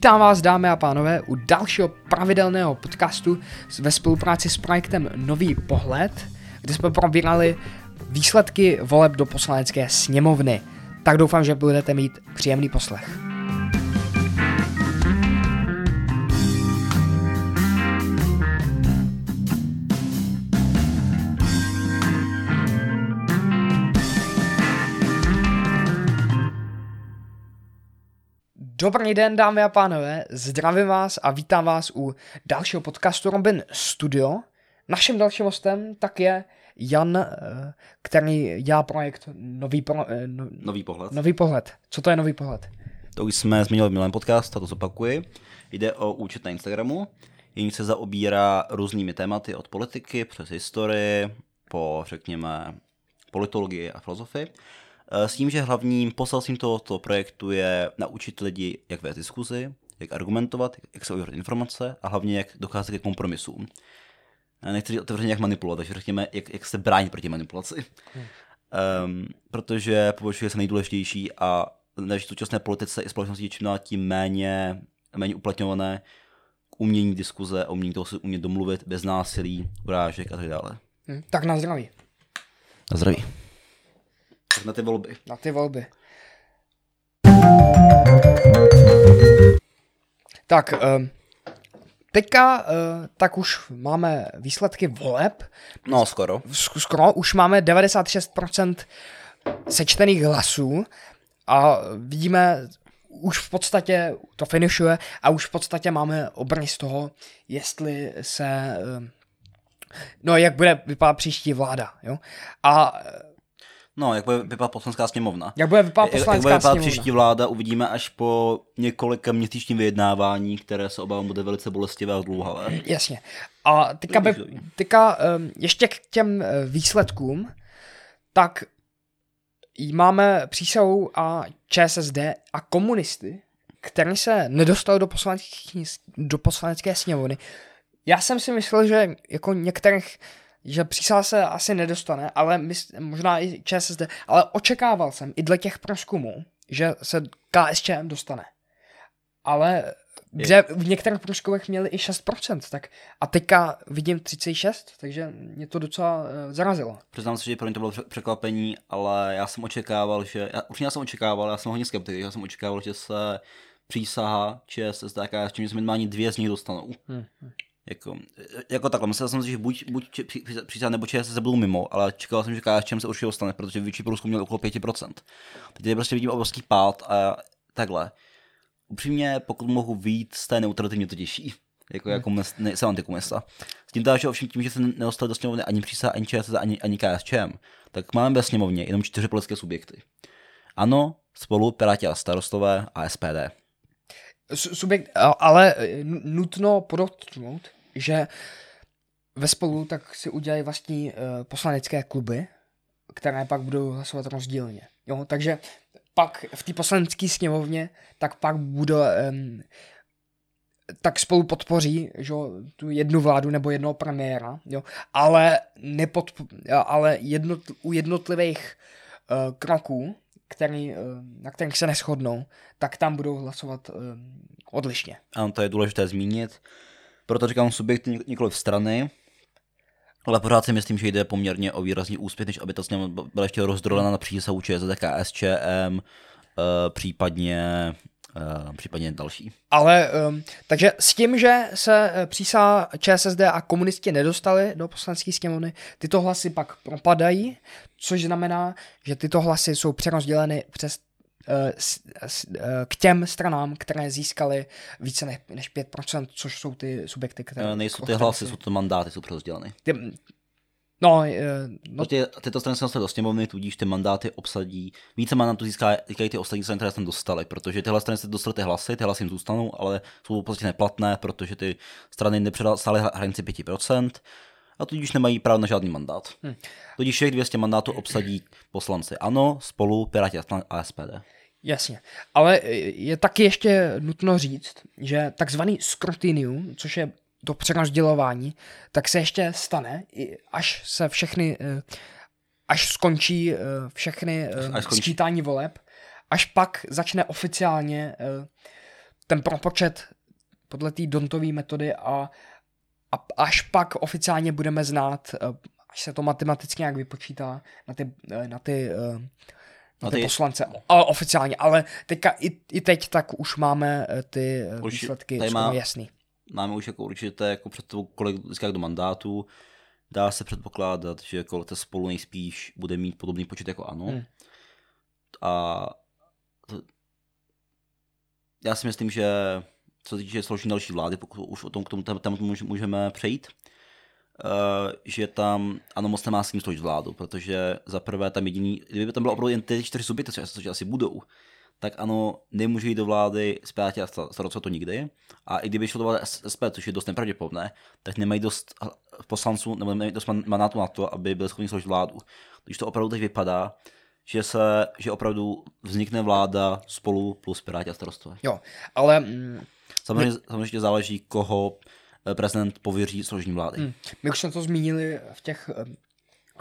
Vítám vás, dámy a pánové, u dalšího pravidelného podcastu ve spolupráci s projektem Nový pohled, kde jsme probírali výsledky voleb do poslanecké sněmovny. Tak doufám, že budete mít příjemný poslech. Dobrý den, dámy a pánové, zdravím vás a vítám vás u dalšího podcastu Robin Studio. Naším dalším hostem tak je Jan, eh, který dělá projekt Nový, pro, eh, no, nový pohled. Nový pohled. Co to je Nový pohled? To už jsme zmínili v minulém podcast, a to zopakuji. Jde o účet na Instagramu, jenž se zaobírá různými tématy od politiky přes historii, po, řekněme, politologii a filozofii. Eh, s tím, že hlavním poselstvím tohoto projektu je naučit lidi, jak vést diskuzi, jak argumentovat, jak se ověřit informace a hlavně jak docházet ke kompromisům. Nechci říct otevřeně, jak manipulovat, takže řekněme, jak, jak se bránit proti manipulaci. Hmm. Um, protože považuje se nejdůležitější a v současné politice i společnosti čím dál tím méně, méně uplatňované k umění diskuze, umění toho se umět domluvit bez násilí, urážek a tak dále. Hmm. Tak na zdraví. Na zdraví. Tak na ty volby. Na ty volby. Tak, um, teďka uh, tak už máme výsledky voleb. No, skoro. Skoro, už máme 96% sečtených hlasů a vidíme, už v podstatě to finišuje a už v podstatě máme obrys toho, jestli se, no jak bude vypadat příští vláda, jo. A No, jak bude vypadat poslanská sněmovna. Jak bude vypadat poslanecká jak, jak bude vypadat sněmovna. příští vláda, uvidíme až po několika měsíčním vyjednávání, které se obávám bude velice bolestivé a dlouhavé. Jasně. A teďka, by, teďka um, ještě k těm eh, výsledkům, tak máme přísahu a ČSSD a komunisty, který se nedostal do, do poslanecké sněmovny. Já jsem si myslel, že jako některých že přísah se asi nedostane, ale mys, možná i ČSSD, ale očekával jsem i dle těch průzkumů, že se KSČM dostane. Ale kde v některých průzkumech měli i 6%, tak a teďka vidím 36, takže mě to docela uh, zarazilo. Přiznám se, že pro mě to bylo překvapení, ale já jsem očekával, že, já, už já jsem očekával, já jsem hodně skeptik, já jsem očekával, že se přísaha ČSSD a KSČM, že se minimálně dvě z nich dostanou. Hmm. Jako, jako takhle, myslel jsem si, že buď, buď přísad nebo se budou mimo, ale čekal jsem, že KSČM se určitě dostane, protože větší průzkum měl okolo 5%. Teď prostě vidím obrovský pád a takhle. Upřímně, pokud mohu vít z té neutrality, mě to těší. Jako, hmm. jako mes, ne, jsem antikomunista. S tím že ovšem tím, že se nedostali do sněmovny ani přísah, ani ČSS, ani, ani KSČM, tak máme ve sněmovně jenom čtyři politické subjekty. Ano, spolu Piráti a starostové a SPD. Subjekt, ale nutno podotknout, že ve spolu tak si udělají vlastní uh, poslanecké kluby, které pak budou hlasovat rozdílně. Jo? Takže pak v té poslanecké sněmovně, tak pak bude um, tak spolu podpoří že, tu jednu vládu nebo jednoho premiéra, jo? ale, nepod, ale jednotl, u jednotlivých uh, kroků, který, uh, na kterých se neschodnou, tak tam budou hlasovat odlišně. Ano, to je důležité zmínit proto říkám subjekt nikoli v strany, ale pořád si myslím, že jde poměrně o výrazný úspěch, než aby ta sněmovna byla ještě rozdrolena na přísahu ČSD, KSČM, uh, případně Uh, případně další. Ale, um, takže s tím, že se eh, přísá ČSSD a komunisti nedostali do poslanecké sněmovny, tyto hlasy pak propadají, což znamená, že tyto hlasy jsou přerozděleny přes Eh, eh, k těm stranám, které získaly více než 5%, což jsou ty subjekty, které... Eh, nejsou ty hlasy, jsou to mandáty, jsou přerozděleny. Ty, No, no. Ty, tyto strany se do sněmovny, tudíž ty mandáty obsadí. Více mandátů získají ty ostatní strany, které se dostaly, protože tyhle strany se dostaly ty hlasy, ty hlasy jim zůstanou, ale jsou prostě neplatné, protože ty strany nepředávaly hranici 5% a tudíž nemají právo na žádný mandát. Hmm. Tudíž všech 200 mandátů obsadí poslanci ANO, spolu, Piráti a SPD. Jasně, ale je taky ještě nutno říct, že takzvaný skrutinium, což je to přerozdělování, tak se ještě stane, až se všechny, eh, až skončí eh, všechny až skončí. sčítání voleb, až pak začne oficiálně ten propočet podle té Dontové metody a, a až pak oficiálně budeme znát, eh, až se to matematicky nějak vypočítá na ty, eh, na ty, eh, na ty, ty poslance, ale oficiálně, ale teďka i, i teď tak už máme ty Urči, výsledky má, jasný. Máme už jako určitě jako před tou, kolik získá do mandátu, dá se předpokládat, že jako spolu nejspíš bude mít podobný počet jako ano. Hmm. A to, já si myslím, že co se týče složení další vlády, pokud už o tom k tomu tématu můžeme přejít, uh, že tam ano moc nemá s kým složit vládu, protože za prvé tam jediný, kdyby tam bylo opravdu jen ty čtyři subjekty, což asi budou, tak ano, nemůže jít do vlády z a starostové to nikdy. A i kdyby šlo do vlády SP, což je dost nepravděpodobné, tak nemají dost poslanců nebo nemají dost mandátu na to, aby byli schopni složit vládu. Když to opravdu teď vypadá, že se, že opravdu vznikne vláda spolu plus Piráti a starostové. Jo, ale... Samozřejmě, my... samozřejmě záleží, koho eh, prezident pověří složení vlády. Hmm. My už jsme to zmínili v těch eh,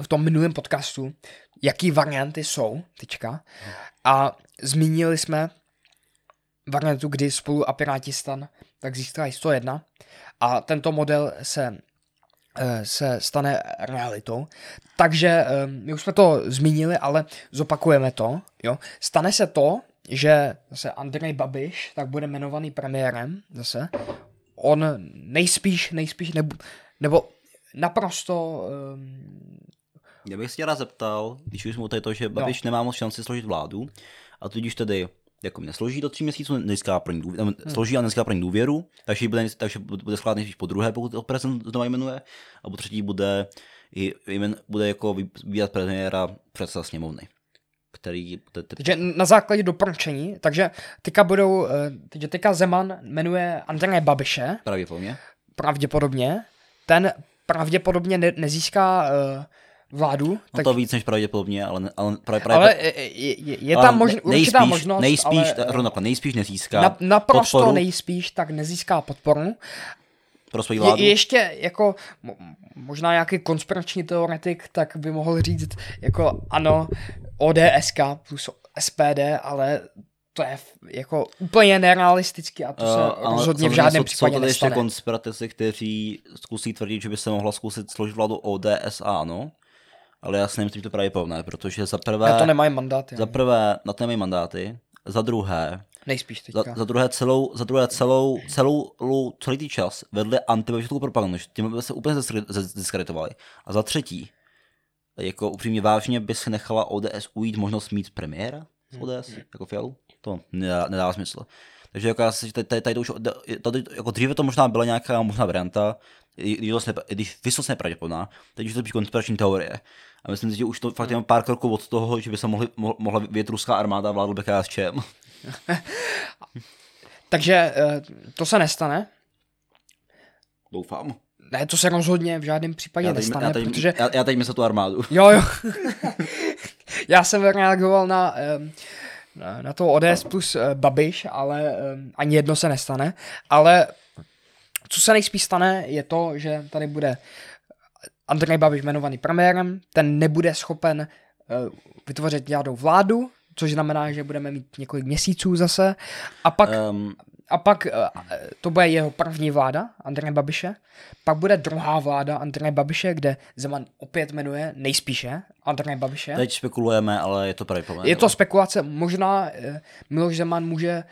v tom minulém podcastu, jaký varianty jsou teďka. A zmínili jsme variantu, kdy spolu a Pirátistan tak získají 101 a tento model se eh, se stane realitou. Takže my už jsme to zmínili, ale zopakujeme to. Jo. Stane se to, že zase Andrej Babiš tak bude jmenovaný premiérem zase. On nejspíš, nejspíš, nebo, nebo naprosto um, já bych se tě rád zeptal, když už jsme tady to, že Babiš no. nemá moc šanci složit vládu, a tudíž tedy jako nesloží do tří měsíců, nezíská důvěru, hmm. složí a nezíská pro ní důvěru, takže bude, takže bude skládat nejspíš po druhé, pokud ho prezident znovu jmenuje, a po třetí bude, jmen, bude jako vybírat premiéra předseda sněmovny. Který, te, te, takže na základě doporučení, takže teďka budou, eh, takže teďka Zeman jmenuje Andreje Babiše. Pravděpodobně. Pravděpodobně. Ten pravděpodobně ne, nezíská uh, vládu. No tak... to víc než pravděpodobně, ale, ale, ale je, je, je tam možn, nejspíš, určitá možnost, nejspíš, ale, nejspíš nezíská na, Naprosto podporu. nejspíš tak nezíská podporu. Pro svoji vládu. Je, ještě jako možná nějaký konspirační teoretik, tak by mohl říct jako ano, ODSK plus SPD, ale to je jako úplně nerealisticky a to se uh, rozhodně v žádném případě jsou tady ještě konspiratisty, kteří zkusí tvrdit, že by se mohla zkusit složit vládu ODS a ano ale já si nemyslím, že to právě povné, protože za prvé... Na to nemají mandáty. Za prvé, na to nemají mandáty, za druhé... Nejspíš teďka. Za, za druhé celou, za druhé celou, celou, celý tý čas vedli antibiotickou propagandu, tím by se úplně zdiskreditovali. A za třetí, jako upřímně vážně by se nechala ODS ujít možnost mít premiéra z. ODS, hmm. jako Fialu? To nedá, nedá smysl. Takže jako já si, tady, tady, tady to už, tady, jako dříve to možná byla nějaká možná varianta, když vysoce nepravděpodobná, teď už to je konspirační teorie. A myslím si, že už to fakt jenom pár kroků od toho, že by se mohli, mohla vyjet ruská armáda a vládl by KSČM. Takže eh, to se nestane. Doufám. Ne, to se rozhodně v žádném případě já teď, nestane, já teď, protože... Já, já teď myslím tu armádu. Jo, jo. já jsem reagoval na, na, na to ODS plus eh, Babiš, ale ani jedno se nestane. Ale co se nejspíš stane, je to, že tady bude Andrej Babiš jmenovaný premiérem, ten nebude schopen uh, vytvořit žádnou vládu, což znamená, že budeme mít několik měsíců zase. A pak, um, a pak uh, to bude jeho první vláda, Andrej Babiše. Pak bude druhá vláda Andrej Babiše, kde Zeman opět jmenuje nejspíše Andrej Babiše. Teď spekulujeme, ale je to pravděpodobně. Je to spekulace. Možná uh, Miloš Zeman může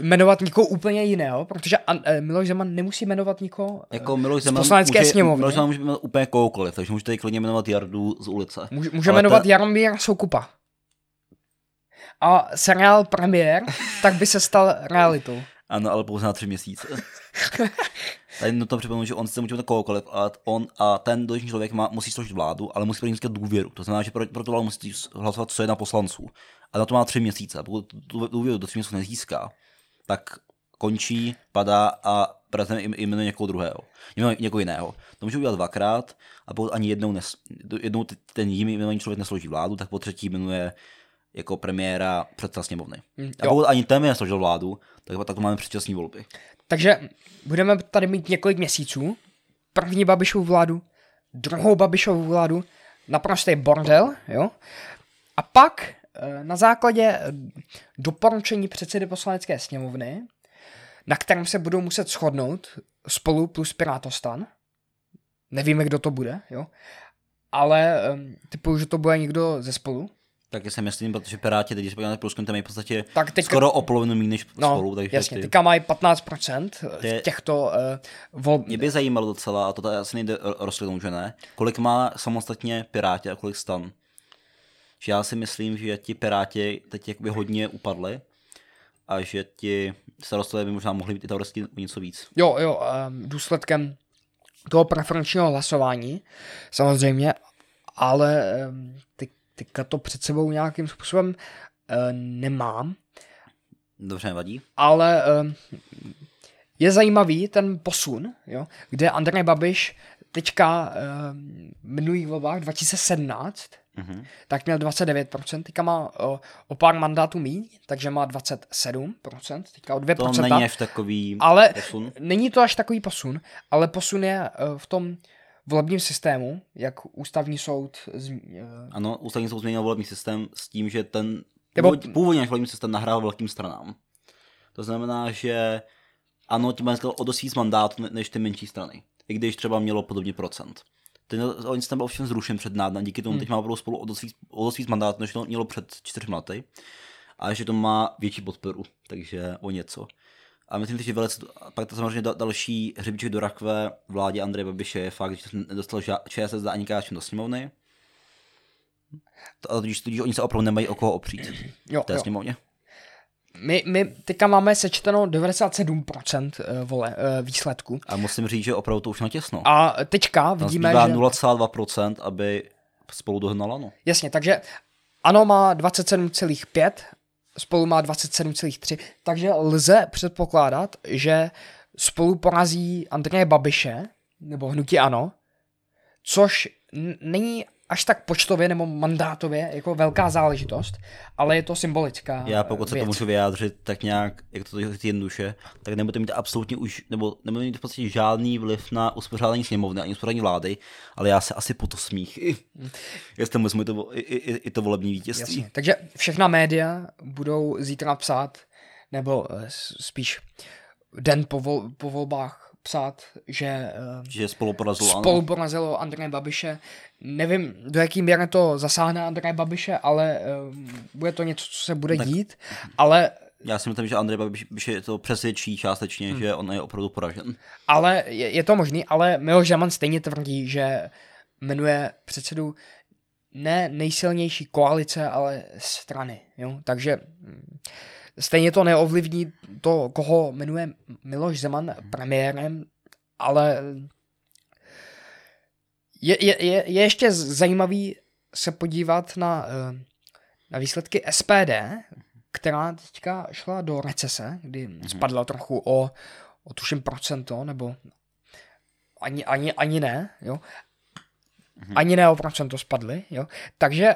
jmenovat někoho úplně jiného, protože eh, Miloš Zeman nemusí jmenovat nikoho jako Miloš Zeman z poslanecké může, sněmovny. Miloš Zeman může jmenovat úplně kohokoliv, takže můžete klidně jmenovat Jardu z ulice. Může, může jmenovat ta... Jaromíra Soukupa. A seriál premiér, tak by se stal realitou. Ano, ale pouze na tři měsíce. Tady to připomínám, že on se může kohokoliv, ale on a ten dotyčný člověk má, musí složit vládu, ale musí pro získat důvěru. To znamená, že pro, pro to vládu musí hlasovat co jedna poslanců. A na to má tři měsíce. A pokud tu důvěru do tři měsíců nezíská, tak končí, padá a prezident jmenuje někoho druhého, někoho jiného. To může udělat dvakrát a pokud ani jednou, nes, jednou ten jiný jmenovaný člověk nesloží vládu, tak po třetí jmenuje jako premiéra předseda sněmovny. Mm, a pokud ani ten nesložil vládu, tak, tak to máme předčasní volby. Takže budeme tady mít několik měsíců. První Babišovu vládu, druhou Babišovu vládu, naprostý bordel, jo. A pak Eh, na základě eh, doporučení předsedy poslanecké sněmovny na kterém se budou muset shodnout spolu plus Pirátostan. Nevíme, kdo to bude, jo. Ale um, typu, že to bude někdo ze spolu. Taky si myslím, protože Piráti, teď, když se podíváme průzkum, tam je v podstatě Tak teď, skoro o polovinu méně než no, spolu. Takže jasně, ty... teďka mají 15% Ty- v těchto uh, vol... Mě by zajímalo docela, a to tady asi nejde ro- rozkliknout, že ne, kolik má samostatně Piráti a kolik stan. Že já si myslím, že ti Piráti teď jakoby hodně upadli a že ti starostové by možná mohli být i teoreticky o něco víc. Jo, jo, um, důsledkem toho preferenčního hlasování, samozřejmě, ale um, ty, teďka to před sebou nějakým způsobem uh, nemám, Dobře, nevadí. ale um, je zajímavý ten posun, jo, kde Andrej Babiš teďka um, v minulých volbách 2017 Mhm. tak měl 29%, teďka má o, o pár mandátů míň, takže má 27%, teďka o 2%. To není až takový ale posun. není to až takový posun, ale posun je v tom volebním systému, jak ústavní soud zm, eh, Ano, ústavní soud změnil volební systém s tím, že ten Nebo- původ, původně až volební systém nahrál velkým stranám. To znamená, že ano, tím získal o dost víc mandátů ne- než ty menší strany. I když třeba mělo podobně procent. Ten oni systém byl ovšem zrušen před nádem, díky tomu Hmm. teď má opravdu spolu o dost víc, o dost víc mandátů, než to mělo před čtyřmi lety. A že to má větší podporu, takže o něco. A myslím si, že velice, pak to samozřejmě da- další hřebíček do rakve vládě Andreje Babiše je fakt, že se nedostal ČSSD ani KSČ do sněmovny. To- A tudíž, tudíž oni se opravdu nemají o koho opřít jo, v té jo. sněmovně. My, my teďka máme sečteno 97% eh, vole, eh, výsledku. A musím říct, že opravdu to už natěsno. A teďka vidíme, že... 0,2%, aby spolu dohnalo, no. Jasně, takže ano má 27,5, spolu má 27,3, takže lze předpokládat, že spolu porazí Andreje Babiše, nebo hnutí ano, což není až tak počtově nebo mandátově jako velká záležitost, ale je to symbolická Já pokud se věc. to můžu vyjádřit tak nějak, jak to říct jednoduše, tak nebudete mít absolutně už, nebo nebudete mít v podstatě žádný vliv na uspořádání sněmovny ani uspořádání vlády, ale já se asi po to smích. Jestli mu i to, i, i, i to volební vítězství. Jasně. Takže všechna média budou zítra psát, nebo eh, spíš den po, vol, po volbách psát, že eh, Že spolu porazilo spolu ano. porazilo Andreje Babiše. Nevím, do jaký míry to zasáhne Andreje Babiše, ale eh, bude to něco, co se bude Tak- dít, ale Já si myslím, že Andrej Babiš je to přesvědčí částečně, Hmm. že on je opravdu poražen. Ale je, je to možný, ale Miloš Zeman stejně tvrdí, že jmenuje předsedu ne nejsilnější koalice, ale strany. Jo? Takže mm, stejně to neovlivní to, koho jmenuje Miloš Zeman premiérem, ale je, je, je, je ještě zajímavý se podívat na, eh, na výsledky SPD, která teďka šla do recese, kdy spadla trochu o, o tuším procento, nebo ani, ani, ani ne, jo. Ani ne o procento spadly, jo. Takže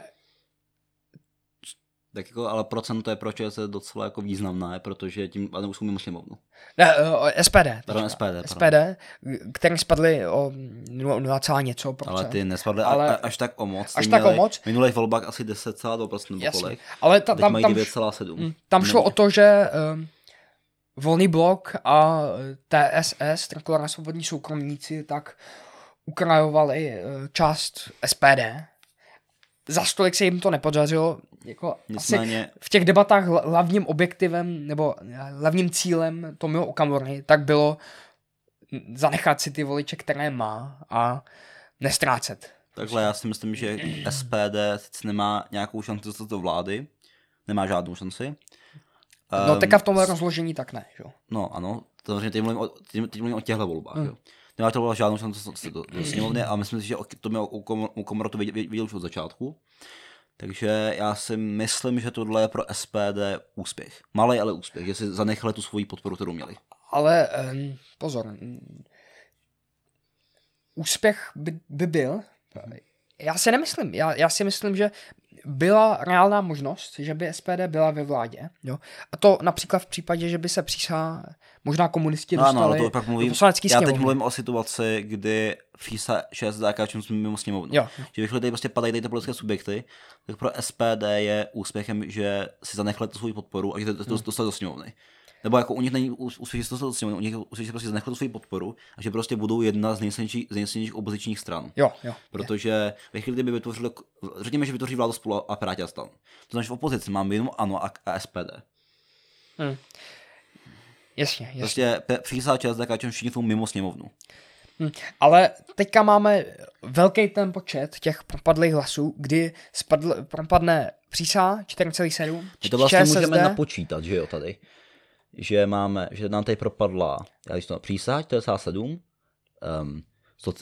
Tak jako, ale procento je pro ČS docela jako významné, protože tím ale už jsou mimo sněmovnu. ne, eh, SPD. Pardon. SPD, pardon. SPD, který spadly o 0, něco procent. Ale ty nespadly Ale- až tak o moc. Až tak o moc? Minulých volbách asi 10,2% nebo Jasně. kolik. Ale ta, tam, mají tam, 9,7. Mm, Tam šlo o to, že um, Volný blok a eh, TSS, Trikolora svobodní soukromníci, tak ukrajovali část SPD. Za stolik se jim to nepodařilo. Jako asi Nicméně, v těch debatách hla- hlavním objektivem nebo eh, hlavním cílem Tomio Okamory tak bylo zanechat si ty voliče, které má a nestrácet. takhle já si myslím, že SPD sice nemá nějakou šanci dostat do vlády, nemá žádnou šanci. No Ehm, teďka v tomhle rozložení tak ne, jo. No ano, samozřejmě teď mluvím o, teď, teď mluvím o těchto volbách. Hmm. Jo. Nemá to byla žádnou šanci dostat se do, do sněmovny a myslím si, že to mě u, Kom- u Komora to viděl, viděl už od začátku. Takže já si myslím, že tohle je pro SPD úspěch. Malý, ale úspěch, že si zanechali tu svoji podporu, kterou měli. Ale um, pozor, mm, úspěch by, by byl. Já si nemyslím. Já, já si myslím, že byla reálná možnost, že by SPD byla ve vládě. Jo? A to například v případě, že by se přísá možná komunisti No, ano, dostali ale to pak mluvím, do poslanecký já teď mluvím o situaci, kdy FISA 6 KČM jsme mimo sněmovnu. Jo. Že vyšly tady prostě padají tady ty politické subjekty, tak pro SPD je úspěchem, že si zanechali tu svou podporu a že to, to, to dostali do sněmovny. Nebo jako u nich není úspěšnost u nich úspěšnost prostě zanechal svou podporu a že prostě budou jedna z nejsilnějších, z nejsilnějších opozičních stran. Jo, jo. Protože ve chvíli, kdyby vytvořili, řekněme, že vytvoří vládu spolu a Piráti a stan. To znamená, že v opozici mám jenom ANO a, a SPD. Hmm. Jasně, jasně. Prostě přísá část, tak všichni jsou mimo sněmovnu. Hmm. Ale teďka máme velký ten počet těch propadlých hlasů, kdy spadl, propadne přísá 4,7. My to vlastně ČSSD. můžeme napočítat, že jo, tady. Že máme, že nám tady propadla, já když to přísá 47, um,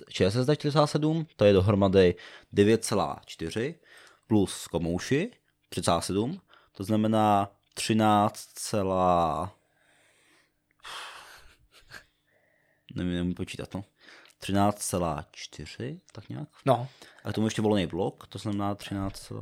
ČSSD 47, to je dohromady 9,4 plus komouši 37, to znamená 13, nevím, nevím počítat, no. 13,4, tak nějak. No. A k tomu ještě volený blok, to znamená 13,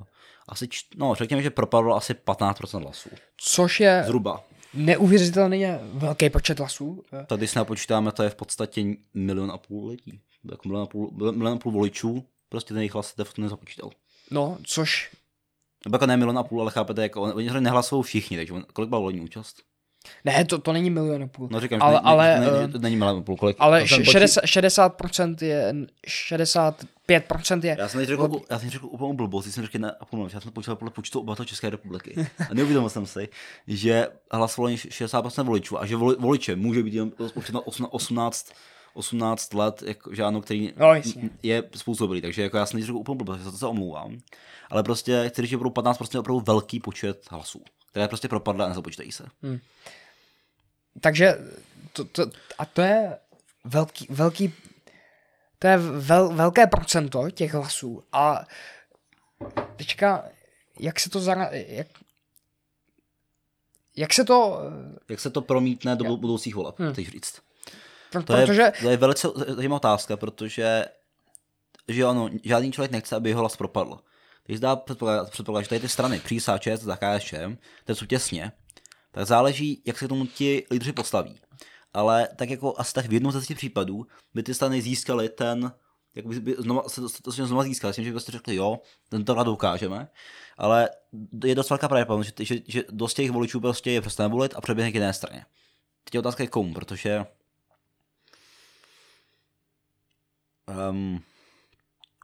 asi, č... no řekněme, že propadlo asi 15% hlasů. Což je Zhruba. Neuvěřitelně velký počet hlasů. Tady si napočítáme, to je v podstatě milion a půl lidí. Jako milion a půl, milion a půl voličů, prostě ten jejich hlas se nezapočítal. No, což... Nebo jako ne milion a půl, ale chápete, jako oni nehlasují všichni, takže kolik byla volební účast? Ne, to, to není milion a půl. No říkám, ale, že ale, ne, ne, ne, není milion a půl. Kolik, ale 60, 60% je, 65% je... Já jsem řekl, od... já jsem řekl úplně blbost, jsem řekl ne, půl, já jsem počítal podle počtu obyvatel České republiky. A neuvědomil jsem si, že hlasovalo 60% voličů a že voli, voliče může být jen 18 18 let, jako, že ano, který no, je způsobilý, takže jako já jsem řekl úplně blbost, za to se omlouvám. Ale prostě chci říct, že budou 15% opravdu velký počet hlasů které prostě propadly a nezapočítají se. Hmm. Takže to, to, a to je velký, velký to je vel, velké procento těch hlasů a teďka, jak se to zara, jak, jak se to... Jak se to promítne do budoucích voleb, hmm. chceš říct. Pro, to, protože... je, to je velice zajímavá otázka, protože že ano, žádný člověk nechce, aby jeho hlas propadl. Když dá předpoklad, že tady ty strany, přísá, ČS, za KSČM, které jsou těsně, tak záleží, jak se k tomu ti lídři postaví. Ale tak jako asi tak v jednom z těch případů by ty strany získaly ten, jak by, znova, se to, to znova získali, tím, že byste řekli, jo, tento vládu ukážeme, ale je dost velká pravděpodobnost, že, že, že dost těch voličů prostě je přestane volit a přeběhne k jiné straně. Teď je otázka je komu, protože um,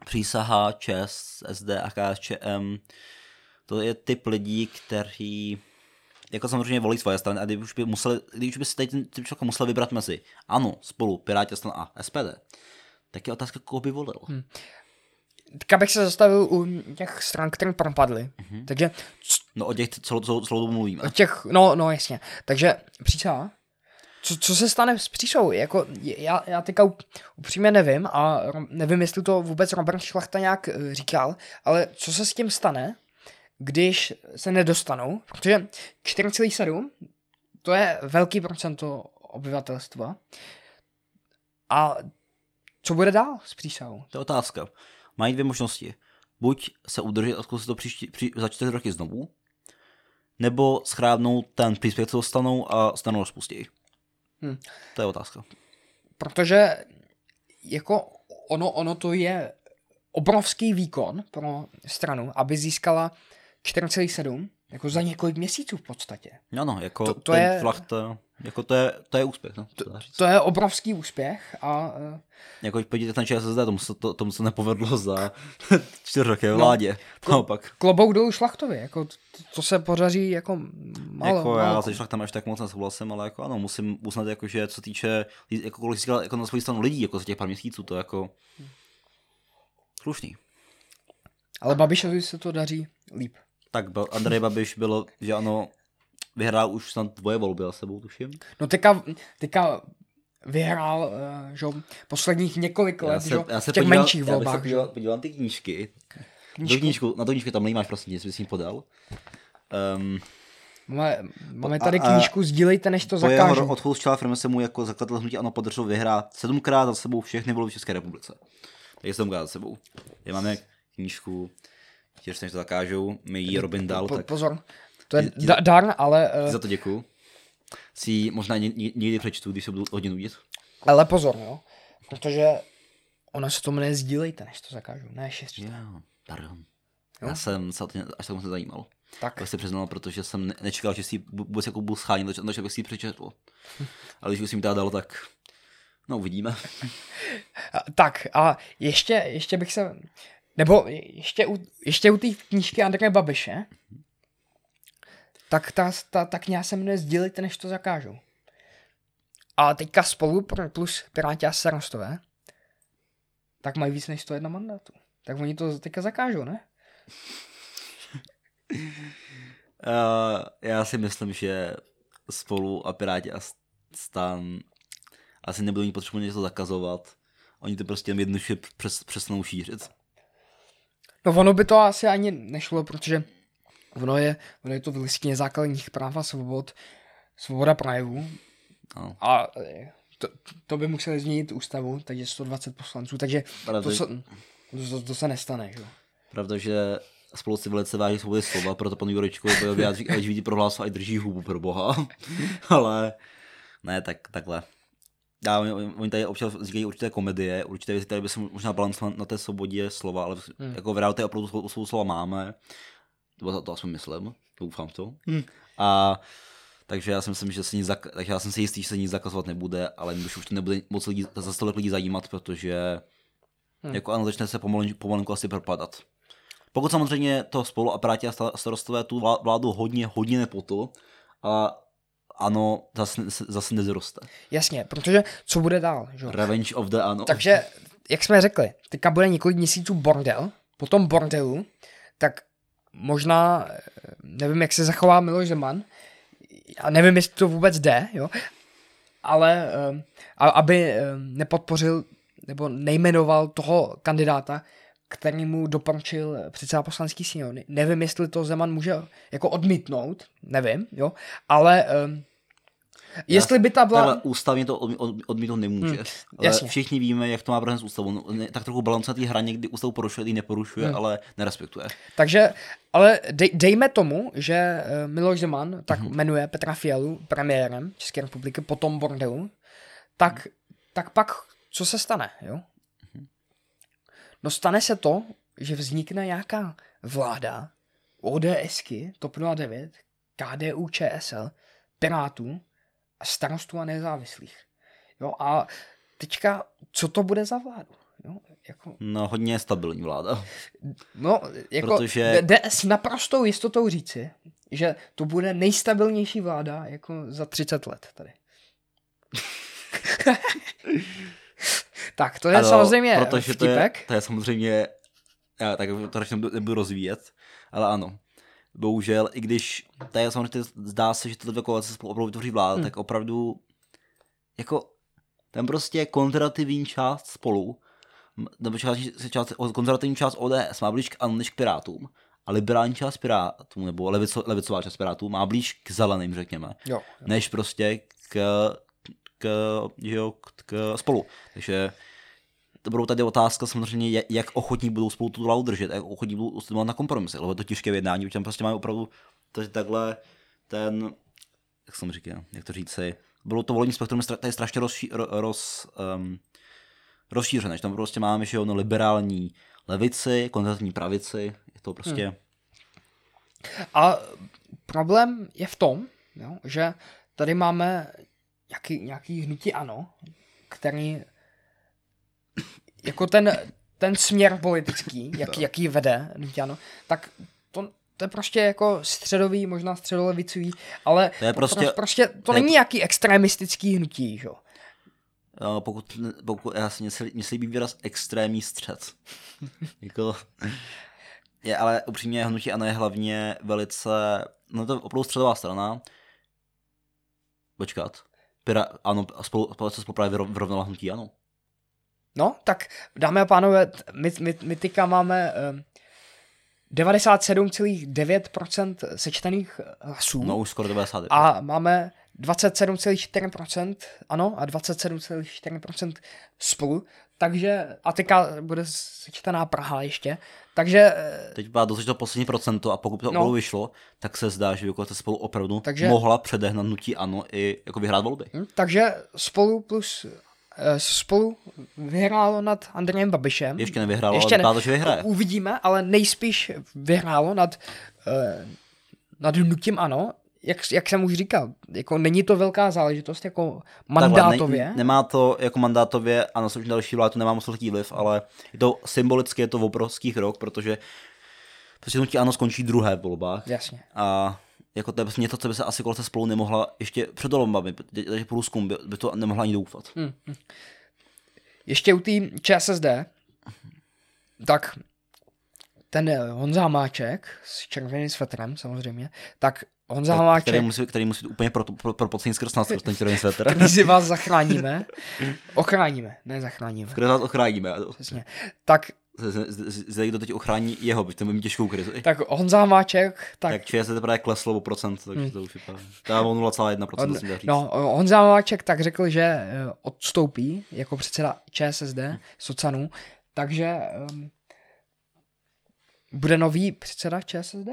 přísaha, ČES, SD a KSČM, to je typ lidí, kteří jako samozřejmě volí svoje strany a když už by, museli, když by si teď ten typ člověk musel vybrat mezi ano, spolu, Piráti stran a SPD, tak je otázka, koho by volil. Hmm. Tak bych se zastavil u těch stran, které propadly. Mm-hmm. Takže... No o těch celou, celou, celou dobu mluvíme. O těch, no, no jasně. Takže přísaha, co, co se stane s příšou? Jako, já, já teďka upřímně nevím a nevím, jestli to vůbec Robert Šlachta nějak eh, říkal, ale co se s tím stane, když se nedostanou, protože 4,7 to je velký procento obyvatelstva a co bude dál s přísahou? To je otázka. Mají dvě možnosti. Buď se udrží a zkusit to příští, při, za čtyři roky znovu, nebo schrábnou ten příspěvek, co dostanou a stanou rozpustí. Hmm. To je otázka. Protože jako ono, ono to je obrovský výkon pro stranu, aby získala 4,7 jako za několik měsíců v podstatě. No, no, jako to, to je, flacht, jako to je, to je úspěch. No, to, to, je obrovský úspěch a... Uh, jako podívejte na ČSSD, tomu se, to, tomu se nepovedlo za čtyři roky no, vládě. Klo, Naopak. Klobouk dolů šlachtovi, jako to, se podaří jako málo. Jako já se šlachtem až tak moc nesouhlasím, ale jako ano, musím uznat, jako, že co týče, jako kolik získal jako na svoji stranu lidí, jako za těch pár měsíců, to jako slušný. Ale Babišovi se to daří líp. Tak Andrej Babiš byl, že ano, vyhrál už snad dvoje volby za sebou, tuším. No teďka, teďka vyhrál uh, že, posledních několik let já se, že, já se v těch podíval, menších volbách. Já se podíval, podíval ty knížky. Knížku? knížku, na to knížku tam máš prostě nic, bys podal. Um, máme, máme tady a, knížku, sdílejte, než to zakážu. Po jeho odchodu z čela firmy se mu jako zakladatel hnutí ano podařilo vyhrát sedmkrát za sebou všechny volby v České republice. Takže sedmkrát za sebou. Já máme knížku Těž než to zakážou, mi ji Robin dal. Po, tak... Pozor, to je da- dar, ale... Uh... Za to děkuju. Si ji možná někdy přečtu, když se budu hodinu nudit. Ale pozor, jo. Protože ono se to nezdílejte, než to zakážu. Ne, šest. Jo, pardon. Jo? Já jsem se o to až tak moc nezajímal. Tak. To se přiznal, protože jsem ne- nečekal, že si vůbec jako budu schánit, takže bych si ji přečetl. Ale když bych si mi teda dal, tak no uvidíme. Tak a ještě, ještě bych se, nebo ještě u, ještě u té knížky Andreje Babiše, tak ta, ta, ta kniha se jmenuje Sdělit, než to zakážou. A teďka spolu plus Piráti a starostové, tak mají víc než 101 mandátů. Tak oni to teďka zakážou, ne? Uh, já si myslím, že spolu a Piráti a stan asi nebudou mít potřebu něco zakazovat. Oni to prostě jen jednoduše přes, přesnou šířit. No ono by to asi ani nešlo, protože ono je, ono je to v listině základních práv a svobod, svoboda projevu No. a eh, to, to by museli změnit ústavu, takže 120 poslanců, takže Pravda, to se, to, to se nestane. Že? jo. pravda, že spolu si velice váží svobody slova, proto panu Jurečkovi byl vyjádří, ať vidí prohlásil, ať drží hubu pro boha. Ale ne, tak takhle. Já, oni, oni tady občas říkají určité komedie, určité věci, které by se možná balancovat na té svobodě slova, ale hmm. jako v realitě opravdu svou slova máme. To, to, aspoň myslím, doufám to. Hmm. A takže já si myslím, že se nic zak- takže já jsem si jistý, že se nic zakazovat nebude, ale už, už to nebude moc lidí, za tolik lidí zajímat, protože hmm. jako ano, začne se pomalu, pomalinku asi propadat. Pokud samozřejmě to spolu a starostové tu vlá- vládu hodně, hodně nepotl, a ano, zase, zase nezroste. Jasně, protože co bude dál? Že? Revenge of the ano. Takže, jak jsme řekli, teďka bude několik měsíců bordel, po tom bordelu, tak možná, nevím, jak se zachová Miloš Zeman, a nevím, jestli to vůbec jde, jo, ale a, aby um, nepodpořil nebo nejmenoval toho kandidáta, který mu doporučil předseda poslanský sněmovny. Nevím, jestli to Zeman může jako odmítnout, nevím, jo, ale um, jestli by ta Takhle vláda... ústavně to odmí- od- odmítnout nemůže. Hmm, ale jasně. všichni víme, jak to má bránit s ústavou. No, tak trochu balance na té hraně, kdy ústavu porušuje, kdy neporušuje, hmm. ale nerespektuje. Takže, ale dej, dejme tomu, že eh, Miloš Zeman tak mm-hmm. jmenuje Petra Fialu premiérem České republiky po tom bordelu, tak, mm-hmm. tak pak co se stane, jo? No stane se to, že vznikne nějaká vláda ODSky, TOP 09, KDU, ČSL, Pirátů starostů a nezávislých. Jo, a teďka, co to bude za vládu? Jo, jako, No, hodně stabilní vláda. No, jako Protože- jde s naprostou jistotou říci, že to bude nejstabilnější vláda jako za 30 let tady. tak, to je ano, samozřejmě protože to je, vtipek. to je samozřejmě, já tak to radši nebudu rozvíjet, ale ano. Bohužel, i když je samozřejmě, zdá se, že tyto dvě koalice spolu opravdu tvoří vláda, hmm. tak opravdu jako ten prostě konzervativní část spolu, nebo část, část, konzervativní část ODS má blíž k ANO než k Pirátům, a liberální část Pirátů, nebo levico, levicová část Pirátů má blíž k zeleným, řekněme, Jo. než prostě k, k, jo, k, k spolu. Takže to budou tady otázka samozřejmě, jak- ochotní budou spolu tu vládu držet, jak ochotní budou ustupovat na kompromisy, lebo je to těžké vyjednání, protože tam prostě mají opravdu to, takhle ten, jak jsem říkal, jak to říci, bylo to volební spektrum tady strašně rozší, ro, roz, um, rozšířené, že tam prostě máme, že jo, no, liberální levici, konzervativní pravici, je to prostě, hmm. A problém je v tom, jo, že tady máme nějaký, nějaký hnutí ano, který jako ten, ten směr politický, jak, jaký vede hnutí ano, tak to, to je prostě jako středový, možná středolevicový, ale To je prostě- pro, prostě to není nějaký extremistický hnutí, jo. No, pokud, pokud já si myslím, mně se líbí výraz extrémní střed. jako, je, ale upřímně hnutí ano je hlavně velice, no to je opravdu středová strana. Počkat. Pira, ano, spolu, spolu právě vyro- vyrovnala hnutí ano. No, tak dámy a pánové, my, my, my teďka máme um, 97,9% sečtených hlasů. No už skoro 90. A máme 27,4% ano a 27,4% spolu. Takže, a teďka bude sečtená Praha ještě. Takže, eh, Teď byla to poslední procento a pokud to No. vyšlo, tak se zdá, že jako spolu opravdu Takže- mohla předehnat hnutí ano i jako vyhrát volby. hm, takže spolu plus eh, spolu vyhrálo nad Andrejem Babišem. Ještě nevyhrálo, Ještě ale ne. vypadá to, že vyhraje. Uvidíme, ale nejspíš vyhrálo nad uh, nad hnutím ano, jak, jak jsem už říkal, jako není to velká záležitost jako mandátově. Takhle, ne, nemá to jako mandátově a na další vládu nemá moc velký vliv, ale je to symbolicky je to obrovský rok, protože prostě hnutí ano skončí druhé v volbách. Jasně. A jako to je něco, co by se asi kolce spolu nemohla ještě před volbami, takže průzkum by, by to nemohla ani doufat. Hmm. Ještě u té ČSSD, tak ten Honza Hamáček s červeným svetrem samozřejmě, tak Honza Hamáček... Který musí, který musí úplně pro, pro, pro pocení skrz nás, ten červený svetr. Když si vás zachráníme, ochráníme, ne zachráníme. Skrz vás ochráníme. Přesně. Tak Zde to teď ochrání jeho, by to mít těžkou krizi. Tak Honza Hamáček, tak... Tak ČS teprve kleslo o procent, takže hmm. to už vypadá. To je o 0,1%, On, říct. No, Honza Hamáček tak řekl, že eh, odstoupí jako předseda ČSSD, hmm. Socanu, takže um, bude nový předseda ČSSD.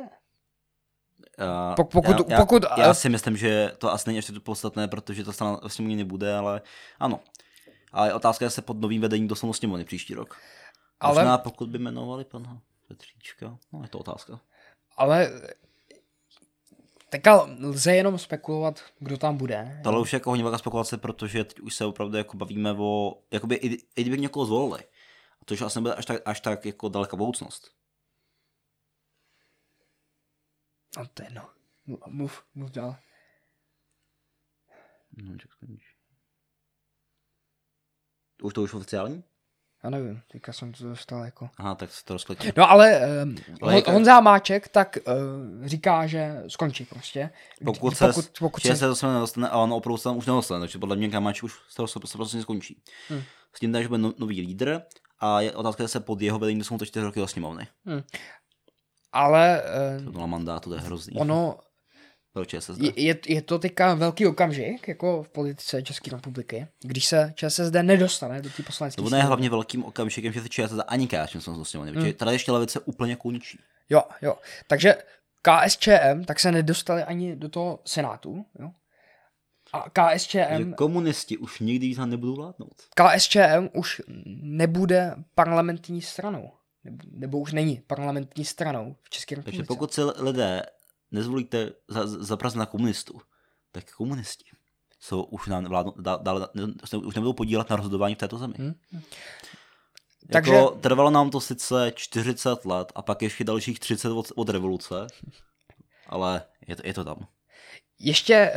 Uh, pokud, já, pokud, já, já si myslím, že to asi není ještě to podstatné, protože to strana vlastně nebude, ale ano. Ale otázka je se pod novým vedením dostanou sněmovny příští rok. Ale... Možná pokud by jmenovali pana Petříčka, no je to otázka. Ale teďka lze jenom spekulovat, kdo tam bude. Tohle už je jako hodně velká spekulace, protože teď už se opravdu jako bavíme o, jakoby i, i kdyby někoho zvolili. A to už asi nebude až tak, až tak jako daleká budoucnost. No to je no. Mluv, mluv dál. No, ček Už to už oficiální? Já nevím, teďka jsem to dostal jako... Aha, tak se to rozklikne. No ale, um, ale jako... Honza Máček tak uh, říká, že skončí prostě. Pokud, se, pokud, pokud se... se to nedostane a on opravdu se tam už nedostane, takže podle mě Kamáček už se, se prostě skončí. Hmm. S tím, že bude no, nový lídr a je otázka, se pod jeho vedením jsou to čtyři roky do sněmovny. Hmm ale... To bylo mandátu, to je hrozný. Ono, je, je, je to teďka velký okamžik, jako v politice České republiky, když se ČSSD nedostane do té poslanecké To je hlavně velkým okamžikem, že se ČSSD ani KSČM se dostane, hmm. tady ještě levice úplně končí. Jo, jo. Takže KSČM tak se nedostali ani do toho Senátu, jo. A KSČM... Že komunisti už nikdy tam nebudou vládnout. KSČM už nebude parlamentní stranou nebo, nebo už není parlamentní stranou v České republice. Takže pokud se lidé nezvolíte za, za na komunistů, tak komunisti jsou už nám vládnu, dá, dá, už nebudou podílet na rozhodování v této zemi. Hmm. Takže... Jako, trvalo nám to sice 40 let a pak ještě dalších 30 od, od revoluce, ale je to, je to tam. Ještě,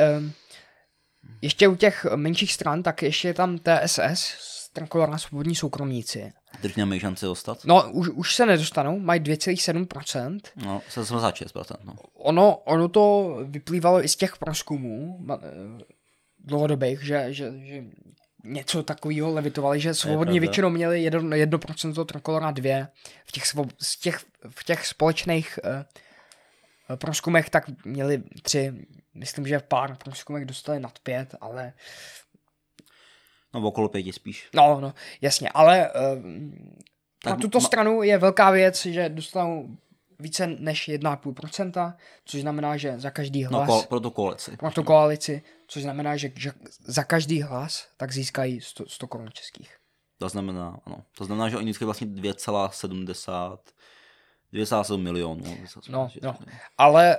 ještě u těch menších stran, tak ještě je tam TSS, Trnkola svobodní soukromníci. Teď nemají šanci dostat? No, už, už se nedostanou, mají 2,7%. No, se jsme za 6%. No. Ono, ono to vyplývalo i z těch průzkumů eh, dlouhodobých, že, že, že něco takového levitovali, že svobodní většinou měli 1%, 1% Trnkola 2 v těch, z těch, v těch společných uh, průzkumech tak měli tři, myslím, že v pár průzkumech dostali nad pět, ale No okolo pěti spíš. No, no, jasně, ale uh, tak na tuto ma... stranu je velká věc, že dostanou více než 1,5%, což znamená, že za každý no, hlas... No, pro tu koalici. Pro tu koalici, což znamená, že, že za každý hlas tak získají 100, 100 korun českých. To znamená, ano. To znamená, že oni získají vlastně 2,70 2,7 milionů. No, no. Ale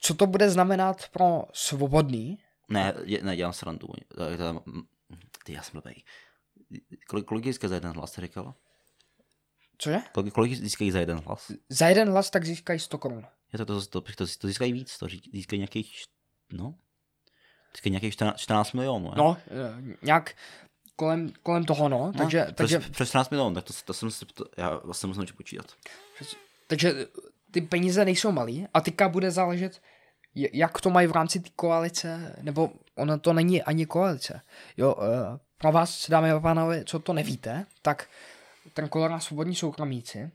co to bude znamenat pro svobodný? Ne, ne, dělám srandu. Ty, já jsem blbej. Kolik, kolik získá za jeden hlas, říkala? Cože? Kolik, kolik získají za jeden hlas? Za jeden hlas tak získají 100 korun. Je to, to, to, to, to získají víc, to získají nějakých, no, získají nějakých 14, 14 milionů. Ne? No, eh, nějak kolem, kolem toho, no. no takže, přes, takže... Přes 14 milionů, tak to, to jsem si, to, já vlastně musím počítat. Takže ty peníze nejsou malý a teďka bude záležet, jak to mají v rámci té koalice, nebo ono to není ani koalice. Jo, uh, pro vás, dámy a pánové, co to nevíte, tak ten kolor svobodní soukromíci,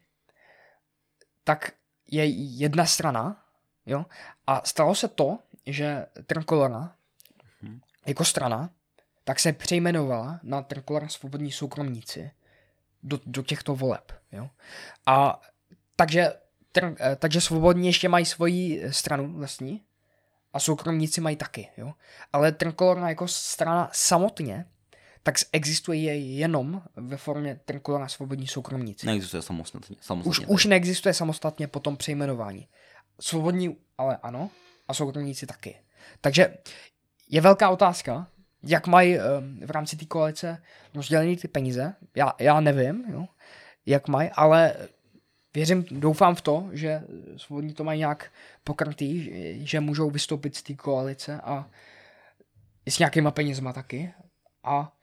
tak je jedna strana, jo, a stalo se to, že Trikolora hmm. jako strana, tak se přejmenovala na Trikolora svobodní soukromníci do, do těchto voleb, jo. A takže Tr- eh, takže svobodní ještě mají svoji stranu vlastní a soukromníci mají taky, jo. Ale Trikolorna jako strana samotně, tak existuje jenom ve formě Trikolorna svobodní soukromníci. Neexistuje samostatně. samostatně už, už neexistuje samostatně po tom přejmenování. svobodní ale ano a soukromníci taky. Takže je velká otázka, jak mají um, v rámci té koalice rozdělený ty peníze. Já, já nevím, jo, jak mají, ale věřím, doufám v to, že svobodní to mají nějak pokrytý, že, že můžou vystoupit z té koalice a s nějakýma penězma taky. A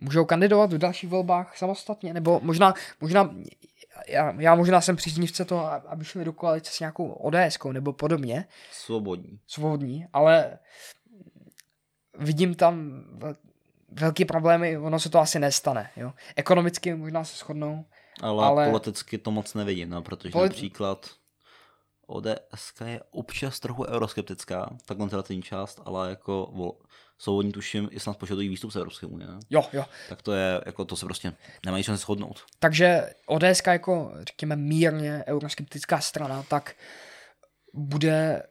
můžou kandidovat v dalších volbách samostatně, nebo možná, možná já, já možná jsem příznivce toho, aby šli do koalice s nějakou ods nebo podobně. Svobodní. Svobodní, ale vidím tam velký problémy, ono se to asi nestane. Jo? Ekonomicky možná se shodnou. Ale, ale... politicky to moc nevidím, no, protože Polit... například ODS je občas trochu euroskeptická, ta konzervativní část, ale jako svobodní tuším, i snad požadují výstup z Evropské unie. Ne? Jo, jo. Tak to je, jako to se prostě nemají šanci shodnout. Takže ODS jako, řekněme, mírně euroskeptická strana, tak bude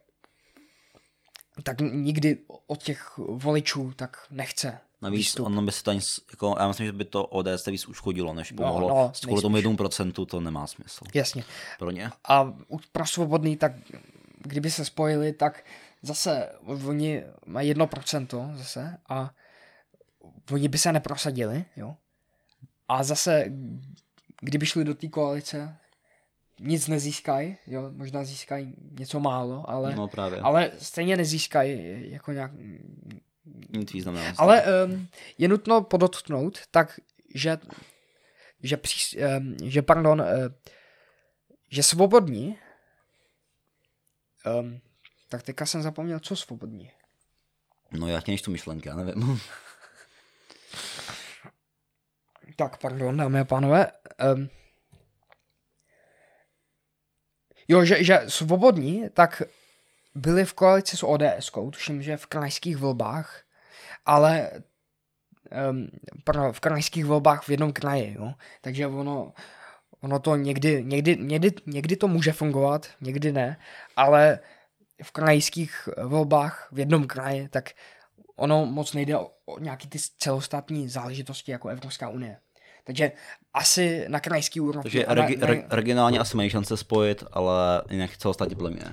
tak nikdy od těch voličů tak nechce Navíc výstup. ono by se to ani, jako, já myslím, že by to ODS víc uškodilo, než no, pomohlo. No, no, kvůli tomu jednomu procentu to nemá smysl. Jasně. Pro ně. A pro svobodný, tak kdyby se spojili, tak zase oni mají jedno procento zase a oni by se neprosadili, jo. A zase, kdyby šli do té koalice, nic nezískají, jo, možná získají něco málo, ale, no právě. ale stejně nezískají jako nějak... Nic významného. Ale um, je nutno podotknout, tak, že, že, při, um, že pardon, uh, že svobodní um, tak teďka jsem zapomněl, co svobodní. No já chtěl tu myšlenky, já nevím. tak, pardon, dámy a pánové. Um, jo, že, že svobodní, tak byli v koalici s ODS, tuším, že v krajských volbách, ale um, pardon, v krajských volbách v jednom kraji, jo. Takže ono, ono to někdy, někdy, někdy, někdy to může fungovat, někdy ne, ale v krajských volbách v jednom kraji, tak ono moc nejde o, o nějaký ty celostátní záležitosti jako Evropská unie. Takže asi na krajský úrovni. Takže regi- ne, ne, regionálně asi mají šance spojit, ale jinak celostátní podle mě.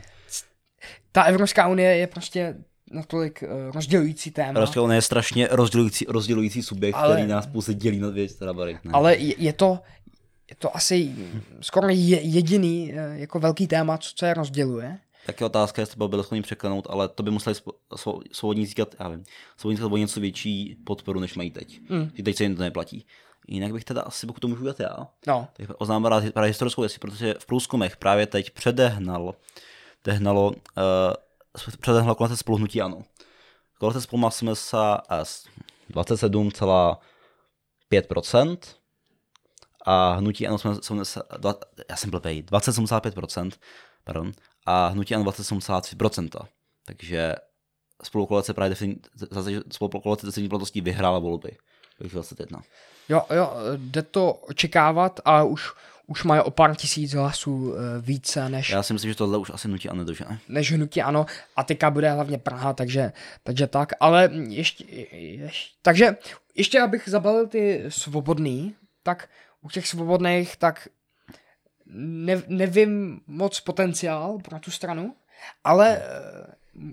Ta Evropská unie je prostě natolik uh, rozdělující téma. Evropská unie je strašně rozdělující, rozdělující subjekt, ale, který nás pouze dělí na dvě strany. Ale je, je to, je to asi skoro jediný uh, jako velký téma, co, co je rozděluje. Tak je otázka, jestli by byl schopný překlenout, ale to by museli svobodní získat, já vím, svobodní získat o něco větší podporu, než mají teď. Mm. Teď se jim to neplatí. Jinak bych teda asi, pokud to můžu dělat já, no. tak oznámil rád právě historickou věc, protože v průzkumech právě teď předehnal, dehnalo, uh, předehnalo konec spoluhnutí ano. Konec spolu má 27,5% a hnutí ano, 70, já jsem blbej, 20,5%, pardon, a hnutí ano 27,3%. Takže spolukolace právě zase spolukolace definitivní vyhrála volby. Takže 21. Jo, jo, jde to očekávat a už, už mají o pár tisíc hlasů eh, více než... Já si myslím, že tohle už asi hnutí ano dožene. Než hnutí ano a teďka bude hlavně Praha, takže, takže tak, ale ještě, ještě, takže ještě abych zabalil ty svobodný, tak u těch svobodných, tak ne, nevím moc potenciál pro tu stranu, ale uh,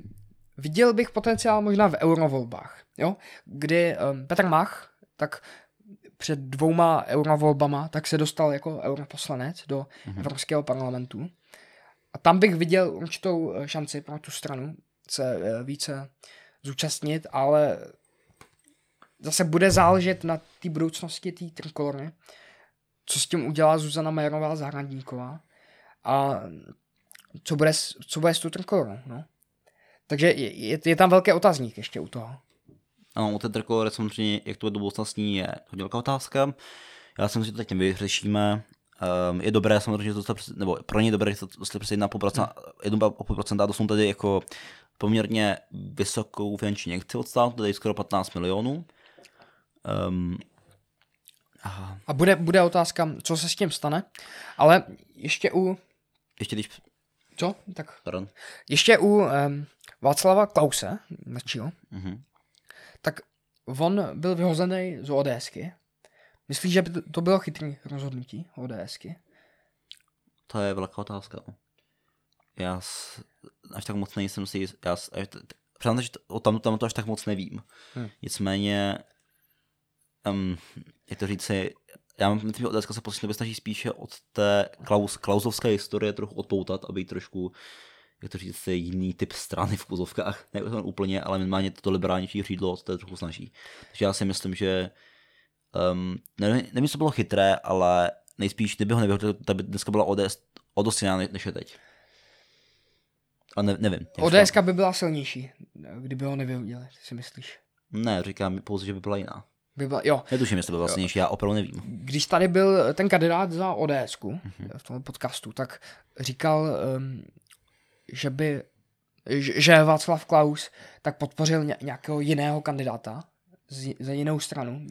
viděl bych potenciál možná v eurovolbách, jo? kdy um, Petr Mach, tak před dvouma eurovolbama, tak se dostal jako europoslanec do mm-hmm. Evropského parlamentu. A tam bych viděl určitou eh, šanci pro tu stranu se uh, více zúčastnit, ale zase bude záležet na té budoucnosti té trikolory, co s tím udělá Zuzana Majerová Zahradníková a co bude, co bude s tu trkolorou, no. Takže je, je, je, tam velký otazník ještě u toho. Ano, u té trikolory samozřejmě, jak to bude do budoucnosti, je hodně velká otázka. Já si myslím, že to teď nevyřešíme. Um, je dobré samozřejmě to nebo pro ně dobré to dostat přes 1,5%, a to jsou tady jako poměrně vysokou finanční injekci od státu, tady skoro 15 milionů. Um, Aha. A bude, bude otázka, co se s tím stane, ale ještě u... Ještě když... Co? Tak... Pardon. Ještě u um, Václava Klause, mladšího, mm-hmm. Tak on byl vyhozený z ODSky. Myslíš, že by to bylo chytrý rozhodnutí ODSky? To je velká otázka. Já s, až tak moc nejsem si jist, já, až, přiznám, že o tam, tam to až tak moc nevím. Hmm. Nicméně, um, jak to říci, já mám myslím, že Odeska se posledně snaží spíše od té Klaus, klausovské historie trochu odpoutat, aby trošku jak to říct, jiný typ strany v kuzovkách, ne úplně, ale minimálně to liberálnější řídlo to trochu snaží. Takže já si myslím, že um, nevím, nevím, co bylo chytré, ale nejspíš, kdyby ho nevyhodil, tak by dneska byla ODS o dost jiná, než je teď. A ne, nevím. ODS by byla silnější, kdyby ho nevyhodili, si myslíš? Ne, říkám pouze, že by byla jiná. By byla, jo. Netuším, jestli by byla silnější, já opravdu nevím. Když tady byl ten kandidát za ODS mm-hmm. v tom podcastu, tak říkal, um, že by že Václav Klaus tak podpořil nějakého jiného kandidáta z, za jinou stranu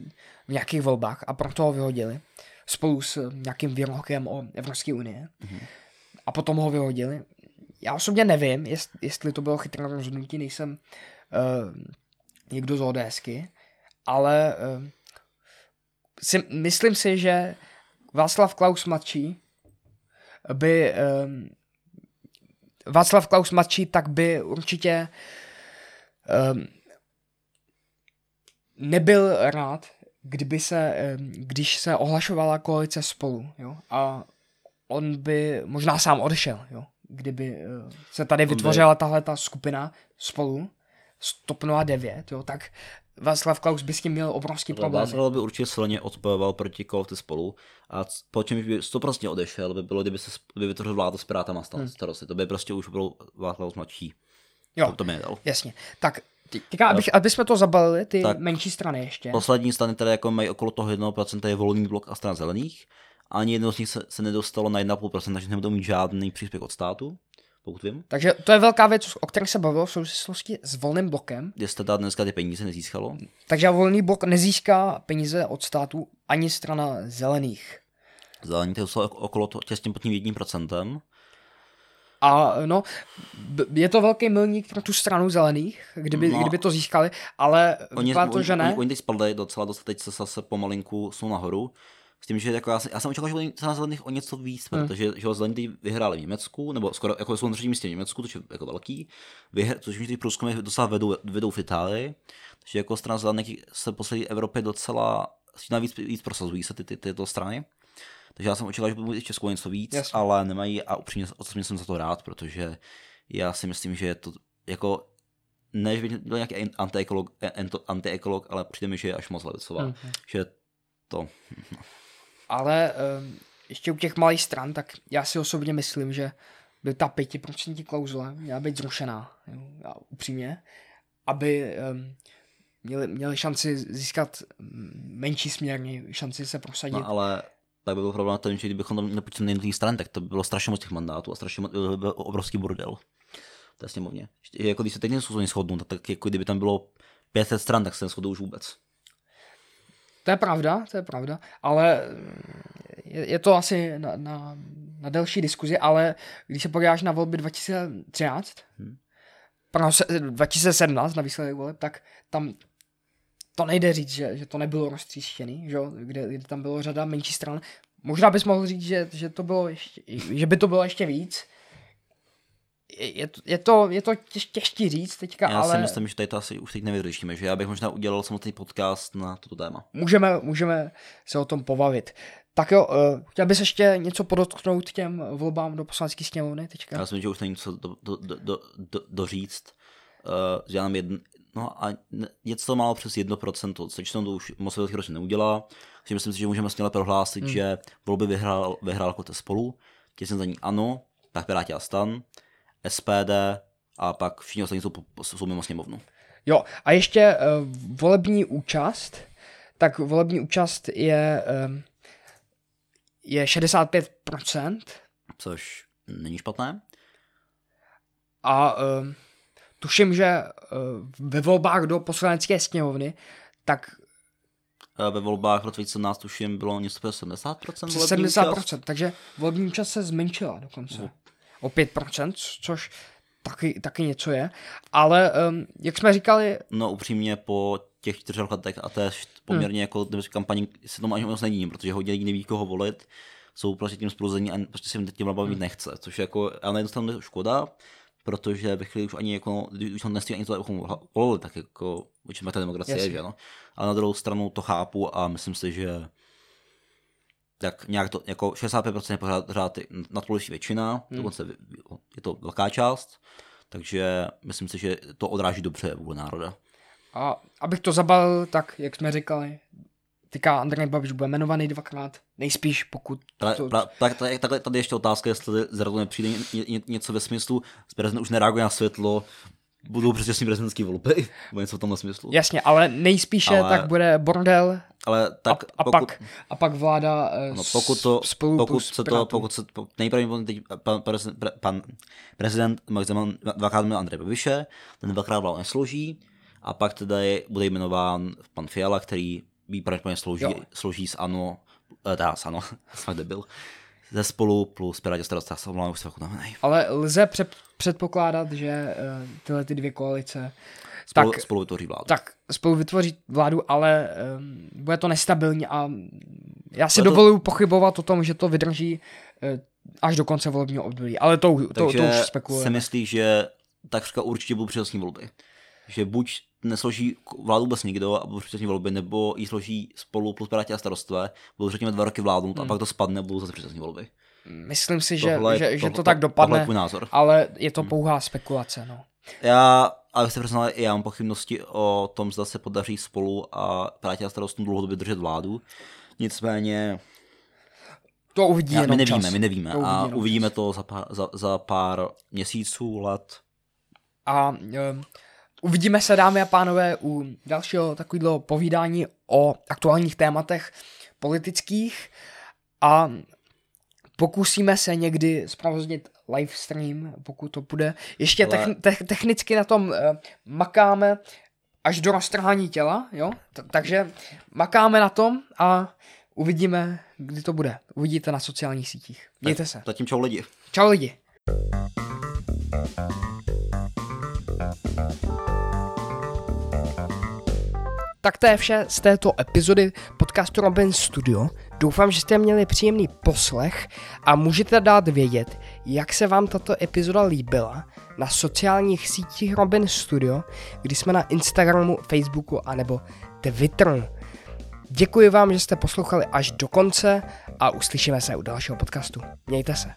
v nějakých volbách a proto ho vyhodili spolu s nějakým výrokem o Evropské unie. Mm-hmm. A potom ho vyhodili. Já osobně nevím, jest, jestli to bylo chytré rozhodnutí, nejsem uh, někdo z ODSky, ale uh, si, myslím si, že Václav Klaus mladší by um, Václav Klaus mladší, tak by určitě um, nebyl rád, kdyby se, um, když se ohlašovala koalice spolu, jo, a on by možná sám odešel, jo, kdyby uh, se tady vytvořila tahle ta skupina spolu, Stop 09, jo, tak Václav Klaus by s tím měl obrovský problém. Václav by určitě silně odpojoval proti koalici spolu a po čem by 100% odešel, by bylo, kdyby se by vytvořil vládu s Pirátama hmm. starosty. To by prostě už byl Václav mladší. Jo, to, to by nedal. jasně. Tak Teďka, abych, aby jsme to zabalili, ty tak menší strany ještě. Poslední strany, které jako mají okolo toho 1% je volný blok a stran zelených. Ani jedno z nich se, se nedostalo na 1,5%, takže nebudou mít žádný příspěvek od státu pokud vím. Takže to je velká věc, o které se bavilo v souvislosti s volným blokem. Jestli teda dneska ty peníze nezískalo. Takže volný blok nezíská peníze od státu ani strana zelených. Zelení to jsou okolo to, těsně pod tím jedním procentem. A no, je to velký milník pro tu stranu zelených, kdyby, no, kdyby to získali, ale oni, to, že ne. Oni, oni teď spadli docela dost, teď se zase pomalinku jsou nahoru. S tím, že jako já, jsem, já jsem očekal, že na zelených o něco víc, hmm. protože že zelení vyhráli v Německu, nebo skoro jako jsou na třetím místě v Německu, což je jako velký, vyhr, což ty průzkumy docela vedou, vedou v Itálii, takže jako strana zelených se po celé Evropě docela víc, víc prosazují se ty, ty, tyto strany. Takže já jsem očekal, že bude v Česku něco víc, Jasně. ale nemají a upřímně o co jsem za to rád, protože já si myslím, že je to jako ne, že by byl nějaký antiekolog, antiekolog, ale přijde mi, že je až moc levicová. Mm-hmm. Že to... Ale um, ještě u těch malých stran, tak já si osobně myslím, že by ta pětiprocentní klauzule měla být zrušená, jo, já, upřímně, aby um, měli, měli šanci získat menší směrní, šanci se prosadit. No, ale tak by byl problém ten, že kdybychom tam nepočítali jednotlivých stran, tak to by bylo strašně moc těch mandátů a strašně moc, by byl obrovský bordel. Je sněmovně. Jako když se teď nejsou shodnou, tak jako kdyby tam bylo 500 stran, tak se neschodou už vůbec. To je pravda, to je pravda, ale je, je to asi na, na, na delší diskuzi, ale když se podíváš na volby 2013, hmm. pardon, 2017 na výsledek voleb, tak tam to nejde říct, že, že to nebylo roztříštěný, že? Kde, kde tam bylo řada menší stran. Možná bys mohl říct, že, že, to bylo ještě, že by to bylo ještě víc, je, to, je to, je to těž, těžký říct teďka, já ale... si myslím, že tady to asi už teď nevyřešíme, že já bych možná udělal samotný podcast na toto téma. Můžeme, můžeme se o tom pobavit. Tak jo, uh, chtěl bys ještě něco podotknout těm volbám do poslanecké sněmovny teďka? Já myslím, že už není co do, do, do, do, do, doříct. Uh, nám jedn, no a něco málo přes 1%, což to už moc velkých ročně neudělá. Takže myslím si, že můžeme směle prohlásit, hmm. že volby vyhrál, vyhrál jako spolu, těsně za ní ano, tak Piráti a Stan. SPD a pak všichni ostatní jsou, jsou mimo sněmovnu. Jo, a ještě uh, volební účast, tak volební účast je, uh, je 65%. Což není špatné. A uh, tuším, že uh, ve volbách do poslanecké sněmovny, tak ve volbách v roce 2017 tuším bylo něco 70%. 70%, účast. takže volební účast se zmenšila dokonce. O 5%, což taky, taky něco je. Ale um, jak jsme říkali... No upřímně po těch čtyřech letech a to je poměrně hmm. jako kampaní se tomu ani moc nedím, protože hodně lidí neví, koho volit. jsou prostě tím spoluzení a prostě si tím bavit hmm. nechce, což je jako, ale na jednu stranu škoda, protože ve chvíli už ani jako, už to nestihli ani to jako volili, tak jako, určitě ta demokracie, Jasně. že no. Ale na druhou stranu to chápu a myslím si, že tak nějak to, jako 65% je pořád nadpoloviční většina, hmm. dokonce je to velká část, takže myslím si, že to odráží dobře vůli národa. A abych to zabalil, tak jak jsme říkali, teďka Andrej Babiš bude jmenovaný dvakrát, nejspíš pokud... Pra, to... pra, tak, tak, tak, tady ještě otázka, jestli zrovna nepřijde ně, ně, něco ve smyslu, prezident už nereaguje na světlo, budou přesně prezidentský volby, nebo něco v tomhle smyslu. Jasně, ale nejspíše ale, tak bude bordel ale tak a, a, pokud, pak, a pak vláda uh, no, pokud to, spolu pokud se to, pokud se nejprve teď pan, pan prezident Zeman dvakrát měl Andrej Babiše, ten dvakrát vládu nesloží, a pak teda je, bude jmenován pan Fiala, který ví pravděpodobně slouží, slouží s ANO, eh, teda s ANO, jsem debil, ze spolu plus Pirátě starosta, se už se Ale lze před, předpokládat, že uh, tyhle ty dvě koalice spolu, tak, spolu vytvoří vládu. Tak spolu vytvoří vládu, ale um, bude to nestabilní a já si to... pochybovat o tom, že to vydrží uh, až do konce volebního období. Ale to, to, to, to už spekuluje. se myslí, že takřka určitě budou přednostní volby. Že buď nesloží vládu vůbec nikdo a budou předčasné volby, nebo ji složí spolu plus Piráti a starostové, budou řekněme dva roky vládnout hmm. a pak to spadne a budou zase předčasné volby. Myslím si, že, tohle, že, že to, to tak dopadne, tohle názor. ale je to hmm. pouhá spekulace. No. Já, ale se přiznal, já mám pochybnosti o tom, zda se podaří spolu a Piráti a starostům dlouhodobě držet vládu. Nicméně to uvidí já, my nevíme, čas. my nevíme to a uvidíme čas. to za pár, za, za pár měsíců, let. A um, Uvidíme se, dámy a pánové, u dalšího takového povídání o aktuálních tématech politických a pokusíme se někdy zprovoznit live stream, pokud to bude. Ještě Ale... techn- te- technicky na tom uh, makáme až do roztrhání těla, jo? T- takže makáme na tom a uvidíme, kdy to bude. Uvidíte na sociálních sítích. Mějte se. Zatím čau lidi. Čau lidi. Tak to je vše z této epizody podcastu Robin Studio. Doufám, že jste měli příjemný poslech a můžete dát vědět, jak se vám tato epizoda líbila na sociálních sítích Robin Studio, kdy jsme na Instagramu, Facebooku anebo Twitteru. Děkuji vám, že jste poslouchali až do konce a uslyšíme se u dalšího podcastu. Mějte se.